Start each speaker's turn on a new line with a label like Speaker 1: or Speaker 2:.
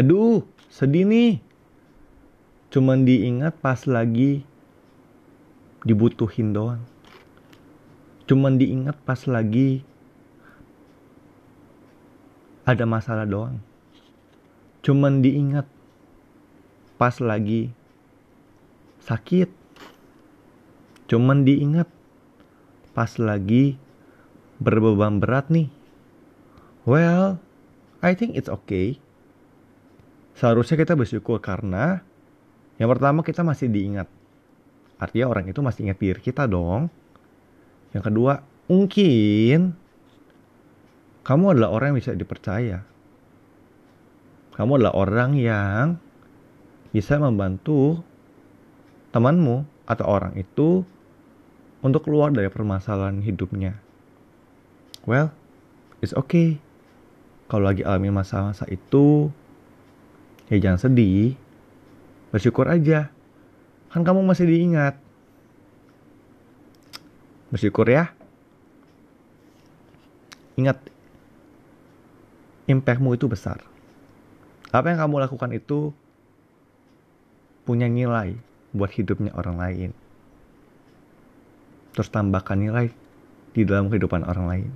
Speaker 1: Aduh, sedih nih. Cuman diingat pas lagi dibutuhin doang. Cuman diingat pas lagi ada masalah doang. Cuman diingat pas lagi sakit. Cuman diingat pas lagi berbeban berat nih. Well, I think it's okay. Seharusnya kita bersyukur karena yang pertama kita masih diingat. Artinya orang itu masih ingat diri kita dong. Yang kedua, mungkin kamu adalah orang yang bisa dipercaya. Kamu adalah orang yang bisa membantu temanmu atau orang itu untuk keluar dari permasalahan hidupnya. Well, it's okay. Kalau lagi alami masa-masa itu, ya jangan sedih. Bersyukur aja. Kan kamu masih diingat. Bersyukur ya. Ingat, impactmu itu besar. Apa yang kamu lakukan itu punya nilai buat hidupnya orang lain terus tambahkan nilai di dalam kehidupan orang lain.